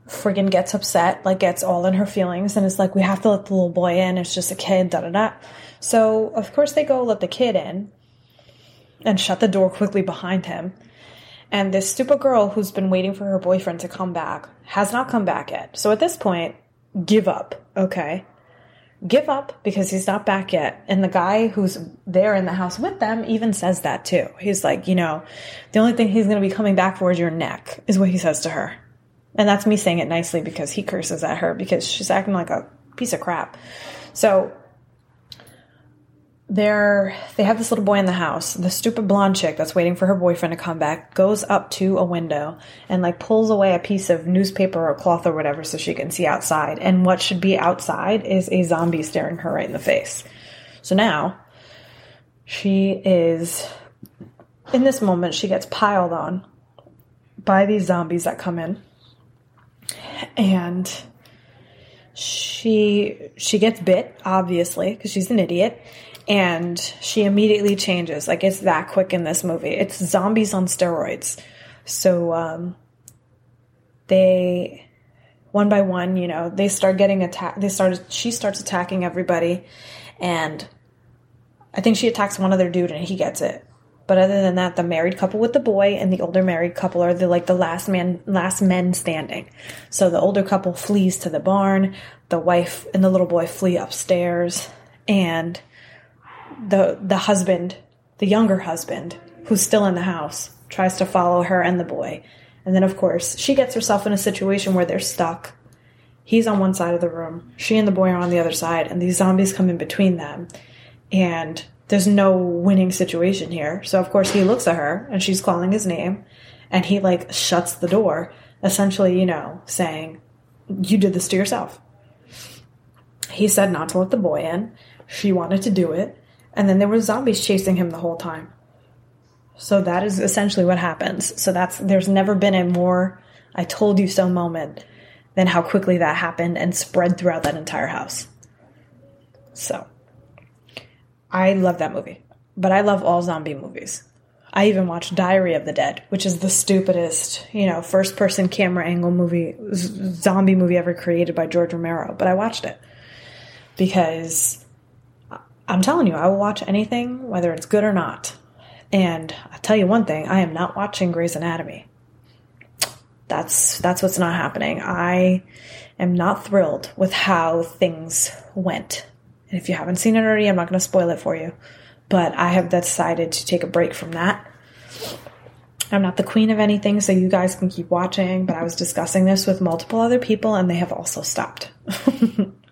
friggin' gets upset, like gets all in her feelings, and it's like, we have to let the little boy in. It's just a kid, da da da. So, of course, they go let the kid in and shut the door quickly behind him. And this stupid girl who's been waiting for her boyfriend to come back has not come back yet. So at this point, give up, okay? Give up because he's not back yet. And the guy who's there in the house with them even says that too. He's like, you know, the only thing he's going to be coming back for is your neck, is what he says to her. And that's me saying it nicely because he curses at her because she's acting like a piece of crap. So they're they have this little boy in the house. The stupid blonde chick that's waiting for her boyfriend to come back goes up to a window and like pulls away a piece of newspaper or cloth or whatever so she can see outside. And what should be outside is a zombie staring her right in the face. So now she is in this moment she gets piled on by these zombies that come in and she she gets bit obviously because she's an idiot and she immediately changes. Like it's that quick in this movie. It's zombies on steroids. So um they one by one you know they start getting attacked they started she starts attacking everybody and i think she attacks one other dude and he gets it. But other than that, the married couple with the boy and the older married couple are the like the last man last men standing. So the older couple flees to the barn, the wife and the little boy flee upstairs, and the the husband, the younger husband, who's still in the house, tries to follow her and the boy. And then of course, she gets herself in a situation where they're stuck. He's on one side of the room, she and the boy are on the other side, and these zombies come in between them. And there's no winning situation here. So of course he looks at her and she's calling his name and he like shuts the door, essentially, you know, saying, You did this to yourself. He said not to let the boy in. She wanted to do it. And then there were zombies chasing him the whole time. So that is essentially what happens. So that's there's never been a more I told you so moment than how quickly that happened and spread throughout that entire house. So I love that movie, but I love all zombie movies. I even watched Diary of the Dead, which is the stupidest, you know, first person camera angle movie, zombie movie ever created by George Romero. But I watched it because I'm telling you, I will watch anything, whether it's good or not. And I'll tell you one thing I am not watching Grey's Anatomy. That's that's what's not happening. I am not thrilled with how things went and if you haven't seen it already, I'm not going to spoil it for you. But I have decided to take a break from that. I'm not the queen of anything, so you guys can keep watching. But I was discussing this with multiple other people, and they have also stopped.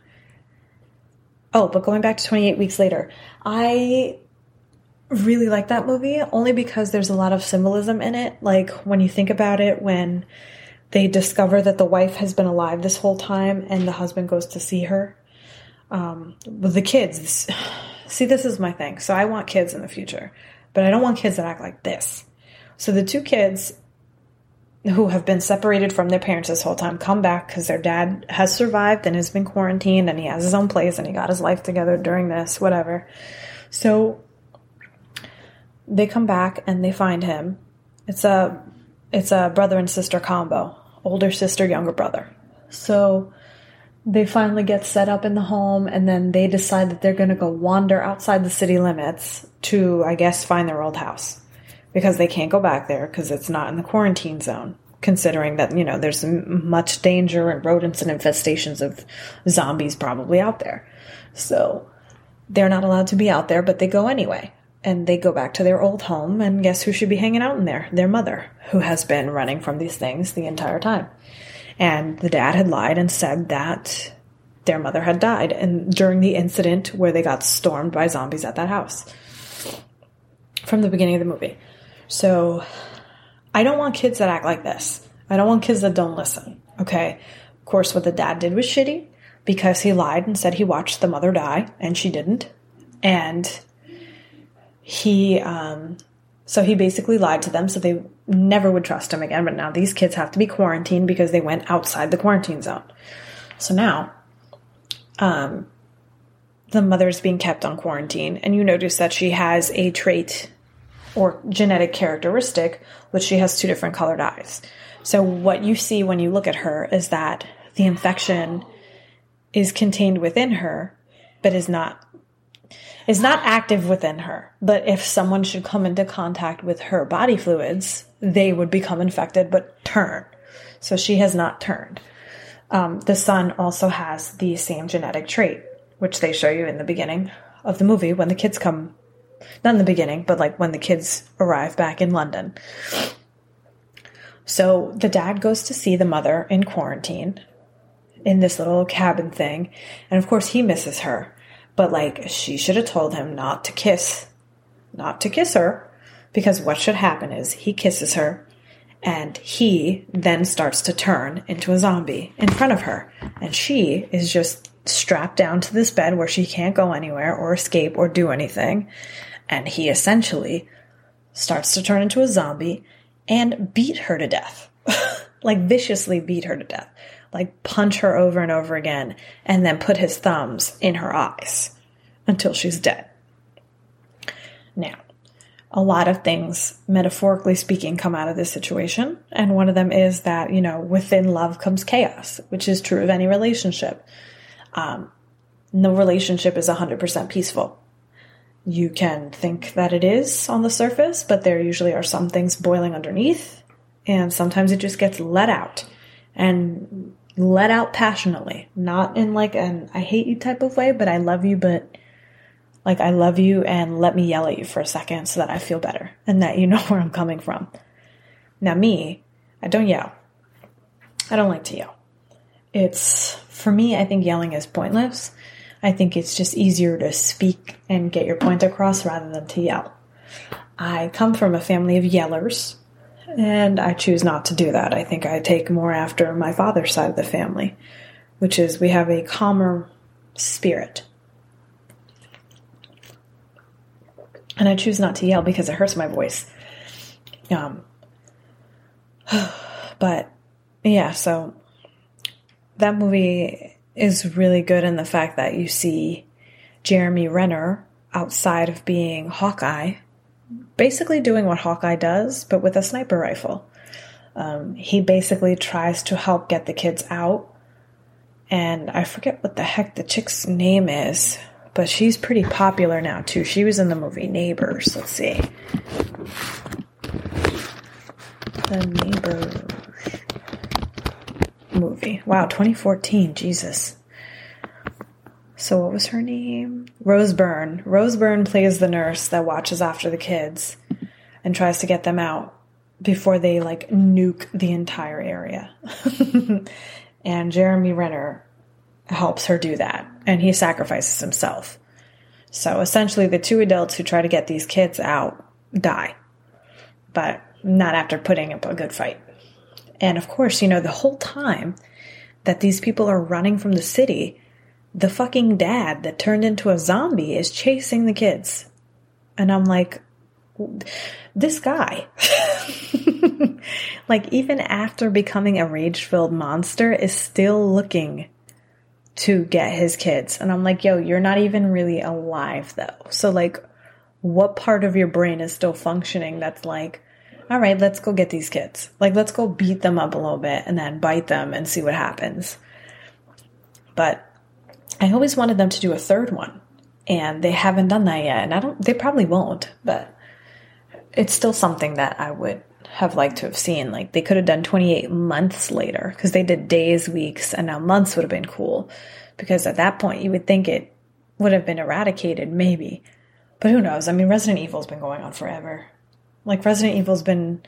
oh, but going back to 28 Weeks Later, I really like that movie only because there's a lot of symbolism in it. Like when you think about it, when they discover that the wife has been alive this whole time and the husband goes to see her um, with the kids. See, this is my thing. So I want kids in the future, but I don't want kids that act like this. So the two kids who have been separated from their parents this whole time come back because their dad has survived and has been quarantined and he has his own place and he got his life together during this, whatever. So they come back and they find him. It's a it's a brother and sister combo, older sister, younger brother. So they finally get set up in the home and then they decide that they're going to go wander outside the city limits to I guess find their old house because they can't go back there because it's not in the quarantine zone. Considering that, you know, there's much danger and rodents and infestations of zombies probably out there. So they're not allowed to be out there, but they go anyway. And they go back to their old home, and guess who should be hanging out in there? Their mother, who has been running from these things the entire time. And the dad had lied and said that their mother had died and during the incident where they got stormed by zombies at that house from the beginning of the movie. So I don't want kids that act like this. I don't want kids that don't listen. Okay. Of course, what the dad did was shitty because he lied and said he watched the mother die and she didn't. And he, um, so he basically lied to them so they never would trust him again. But now these kids have to be quarantined because they went outside the quarantine zone. So now, um, the mother's being kept on quarantine, and you notice that she has a trait or genetic characteristic, which she has two different colored eyes. So what you see when you look at her is that the infection is contained within her, but is not is not active within her. But if someone should come into contact with her body fluids, they would become infected but turn. So she has not turned. Um, the son also has the same genetic trait, which they show you in the beginning of the movie when the kids come not in the beginning, but like when the kids arrive back in London. So the dad goes to see the mother in quarantine in this little cabin thing. And of course, he misses her. But like, she should have told him not to kiss, not to kiss her, because what should happen is he kisses her and he then starts to turn into a zombie in front of her. And she is just strapped down to this bed where she can't go anywhere or escape or do anything and he essentially starts to turn into a zombie and beat her to death. like viciously beat her to death. Like punch her over and over again and then put his thumbs in her eyes until she's dead. Now, a lot of things, metaphorically speaking, come out of this situation. And one of them is that, you know, within love comes chaos, which is true of any relationship. Um, no relationship is 100% peaceful you can think that it is on the surface, but there usually are some things boiling underneath, and sometimes it just gets let out and let out passionately, not in like an I hate you type of way, but I love you, but like I love you and let me yell at you for a second so that I feel better and that you know where I'm coming from. Now, me, I don't yell. I don't like to yell. It's for me, I think yelling is pointless I think it's just easier to speak and get your point across rather than to yell. I come from a family of yellers, and I choose not to do that. I think I take more after my father's side of the family, which is we have a calmer spirit. And I choose not to yell because it hurts my voice. Um, but yeah, so that movie is really good in the fact that you see Jeremy Renner outside of being Hawkeye, basically doing what Hawkeye does, but with a sniper rifle. Um, he basically tries to help get the kids out. And I forget what the heck the chick's name is, but she's pretty popular now too. She was in the movie Neighbors. Let's see. The Neighbors movie. Wow, 2014. Jesus. So what was her name? Rose Byrne. Rose Byrne plays the nurse that watches after the kids and tries to get them out before they like nuke the entire area. and Jeremy Renner helps her do that and he sacrifices himself. So essentially the two adults who try to get these kids out die. But not after putting up a good fight. And of course, you know, the whole time that these people are running from the city, the fucking dad that turned into a zombie is chasing the kids. And I'm like, this guy. like, even after becoming a rage filled monster, is still looking to get his kids. And I'm like, yo, you're not even really alive though. So, like, what part of your brain is still functioning that's like, all right, let's go get these kids. Like, let's go beat them up a little bit and then bite them and see what happens. But I always wanted them to do a third one, and they haven't done that yet. And I don't, they probably won't, but it's still something that I would have liked to have seen. Like, they could have done 28 months later because they did days, weeks, and now months would have been cool. Because at that point, you would think it would have been eradicated, maybe. But who knows? I mean, Resident Evil's been going on forever. Like, Resident Evil's been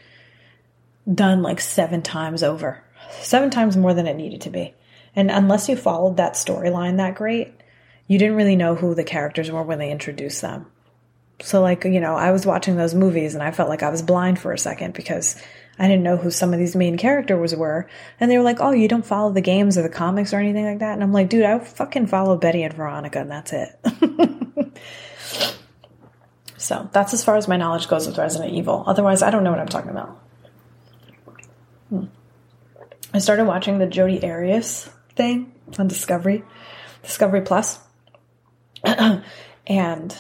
done like seven times over, seven times more than it needed to be. And unless you followed that storyline that great, you didn't really know who the characters were when they introduced them. So, like, you know, I was watching those movies and I felt like I was blind for a second because I didn't know who some of these main characters were. And they were like, oh, you don't follow the games or the comics or anything like that. And I'm like, dude, I fucking follow Betty and Veronica and that's it. so that's as far as my knowledge goes with Resident Evil. Otherwise, I don't know what I'm talking about. Hmm. I started watching the Jodi Arias thing on Discovery, Discovery and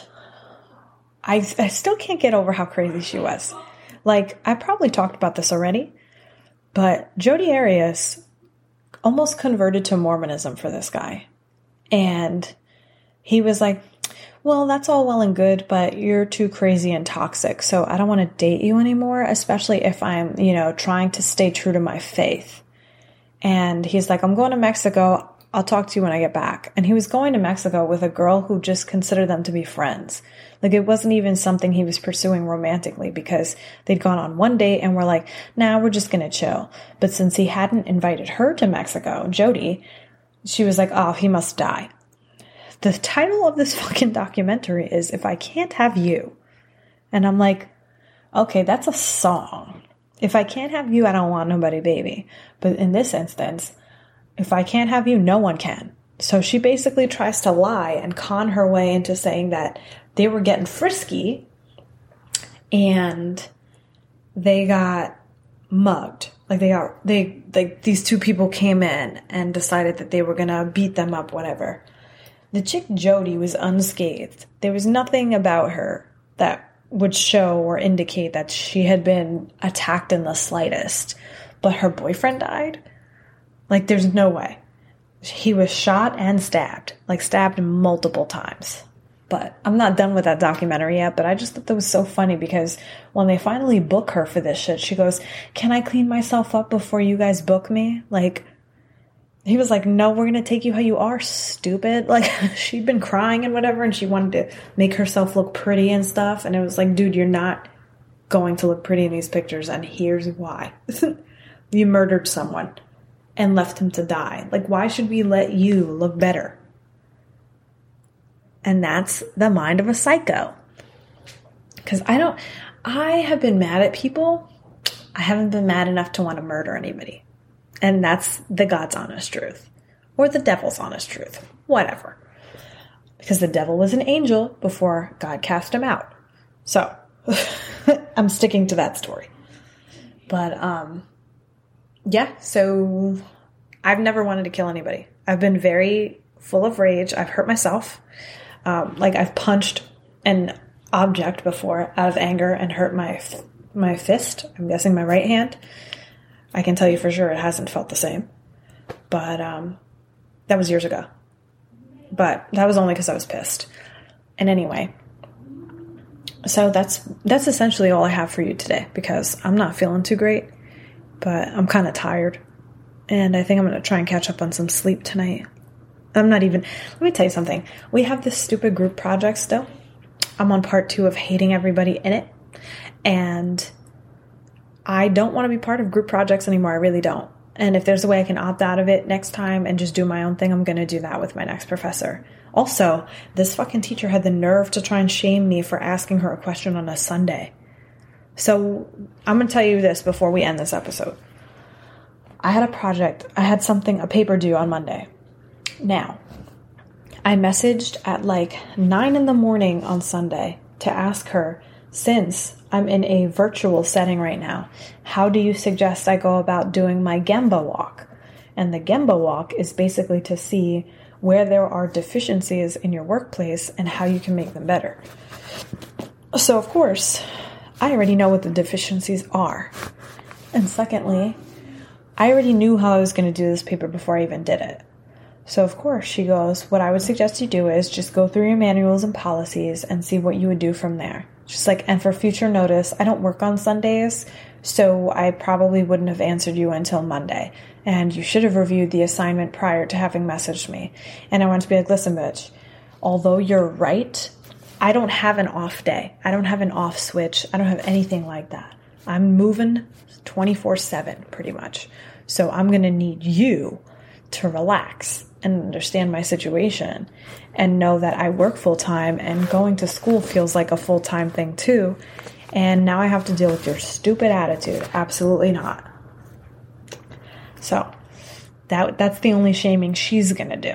I, I still can't get over how crazy she was. Like, I probably talked about this already, but Jodi Arias almost converted to Mormonism for this guy. And he was like, well, that's all well and good, but you're too crazy and toxic. So I don't want to date you anymore, especially if I'm, you know, trying to stay true to my faith. And he's like, I'm going to Mexico. I'll talk to you when I get back. And he was going to Mexico with a girl who just considered them to be friends. Like it wasn't even something he was pursuing romantically because they'd gone on one date and were like, nah, we're just gonna chill. But since he hadn't invited her to Mexico, Jodi, she was like, oh, he must die. The title of this fucking documentary is If I Can't Have You. And I'm like, okay, that's a song. If I can't have you, I don't want nobody, baby. But in this instance, if I can't have you, no one can. So she basically tries to lie and con her way into saying that they were getting frisky and they got mugged. Like they got they like these two people came in and decided that they were gonna beat them up, whatever. The chick Jodi was unscathed. There was nothing about her that would show or indicate that she had been attacked in the slightest. But her boyfriend died? Like, there's no way. He was shot and stabbed, like, stabbed multiple times. But I'm not done with that documentary yet, but I just thought that was so funny because when they finally book her for this shit, she goes, Can I clean myself up before you guys book me? Like, he was like, No, we're gonna take you how you are, stupid. Like, she'd been crying and whatever, and she wanted to make herself look pretty and stuff. And it was like, Dude, you're not going to look pretty in these pictures, and here's why. you murdered someone and left him to die. Like, why should we let you look better? And that's the mind of a psycho. Because I don't, I have been mad at people. I haven't been mad enough to want to murder anybody. And that's the God's honest truth. Or the devil's honest truth. Whatever. Because the devil was an angel before God cast him out. So, I'm sticking to that story. But, um, yeah, so I've never wanted to kill anybody. I've been very full of rage. I've hurt myself. Um, like I've punched an object before out of anger and hurt my my fist. I'm guessing my right hand. I can tell you for sure it hasn't felt the same. But um, that was years ago. But that was only because I was pissed. And anyway, so that's that's essentially all I have for you today because I'm not feeling too great but I'm kind of tired. And I think I'm to try and catch up on some sleep tonight. I'm not even, let me tell you something. We have this stupid group project still. I'm on part two of hating everybody in it. And I don't want to be part of group projects anymore. I really don't. And if there's a way I can opt out of it next time and just do my own thing, I'm going to do that with my next professor. Also, this fucking teacher had the nerve to try and shame me for asking her a question on a Sunday. So I'm going to tell you this before we end this episode. I had a project, I had something, a paper due on Monday. Now, I messaged at like nine in the morning on Sunday to ask her since I'm in a virtual setting right now, how do you suggest I go about doing my Gemba walk? And the Gemba walk is basically to see where there are deficiencies in your workplace and how you can make them better. So, of course, I already know what the deficiencies are. And secondly, I already knew how I was going to do this paper before I even did it. So, of course, she goes, What I would suggest you do is just go through your manuals and policies and see what you would do from there. Just like, and for future notice, I don't work on Sundays, so I probably wouldn't have answered you until Monday and you should have reviewed the assignment prior to having messaged me. And I want to be like, listen, bitch, although you're right, I don't have an off day. I don't have an off switch. I don't have anything like that. I'm moving 24 7 pretty much. So I'm going to need you to relax and understand my situation and know that I work full time and going to school feels like a full time thing too. And now I have to deal with your stupid attitude. Absolutely not. So that that's the only shaming she's gonna do.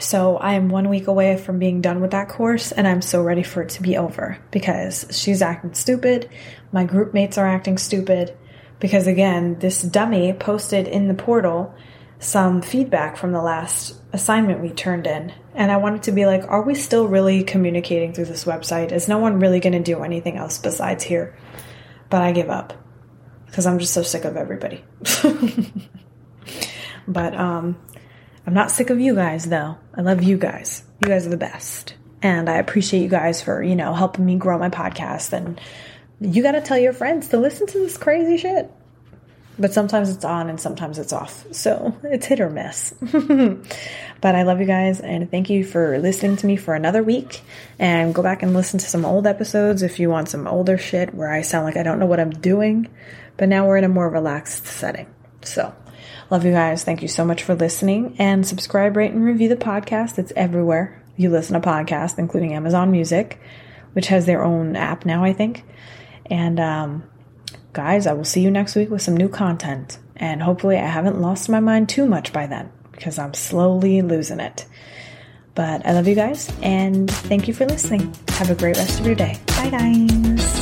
So I am one week away from being done with that course, and I'm so ready for it to be over because she's acting stupid. My group mates are acting stupid because again, this dummy posted in the portal some feedback from the last assignment we turned in. And I wanted to be like, are we still really communicating through this website? Is no one really going to do anything else besides here? But I give up because I'm just so sick of everybody. but um, I'm not sick of you guys, though. I love you guys. You guys are the best. And I appreciate you guys for, you know, helping me grow my podcast. And you got to tell your friends to listen to this crazy shit. But sometimes it's on and sometimes it's off. So it's hit or miss. but I love you guys and thank you for listening to me for another week. And go back and listen to some old episodes if you want some older shit where I sound like I don't know what I'm doing. But now we're in a more relaxed setting. So, love you guys. Thank you so much for listening and subscribe, rate, and review the podcast. It's everywhere you listen to podcasts, including Amazon Music, which has their own app now, I think. And, um, guys, I will see you next week with some new content. And hopefully, I haven't lost my mind too much by then because I'm slowly losing it. But I love you guys and thank you for listening. Have a great rest of your day. Bye, guys.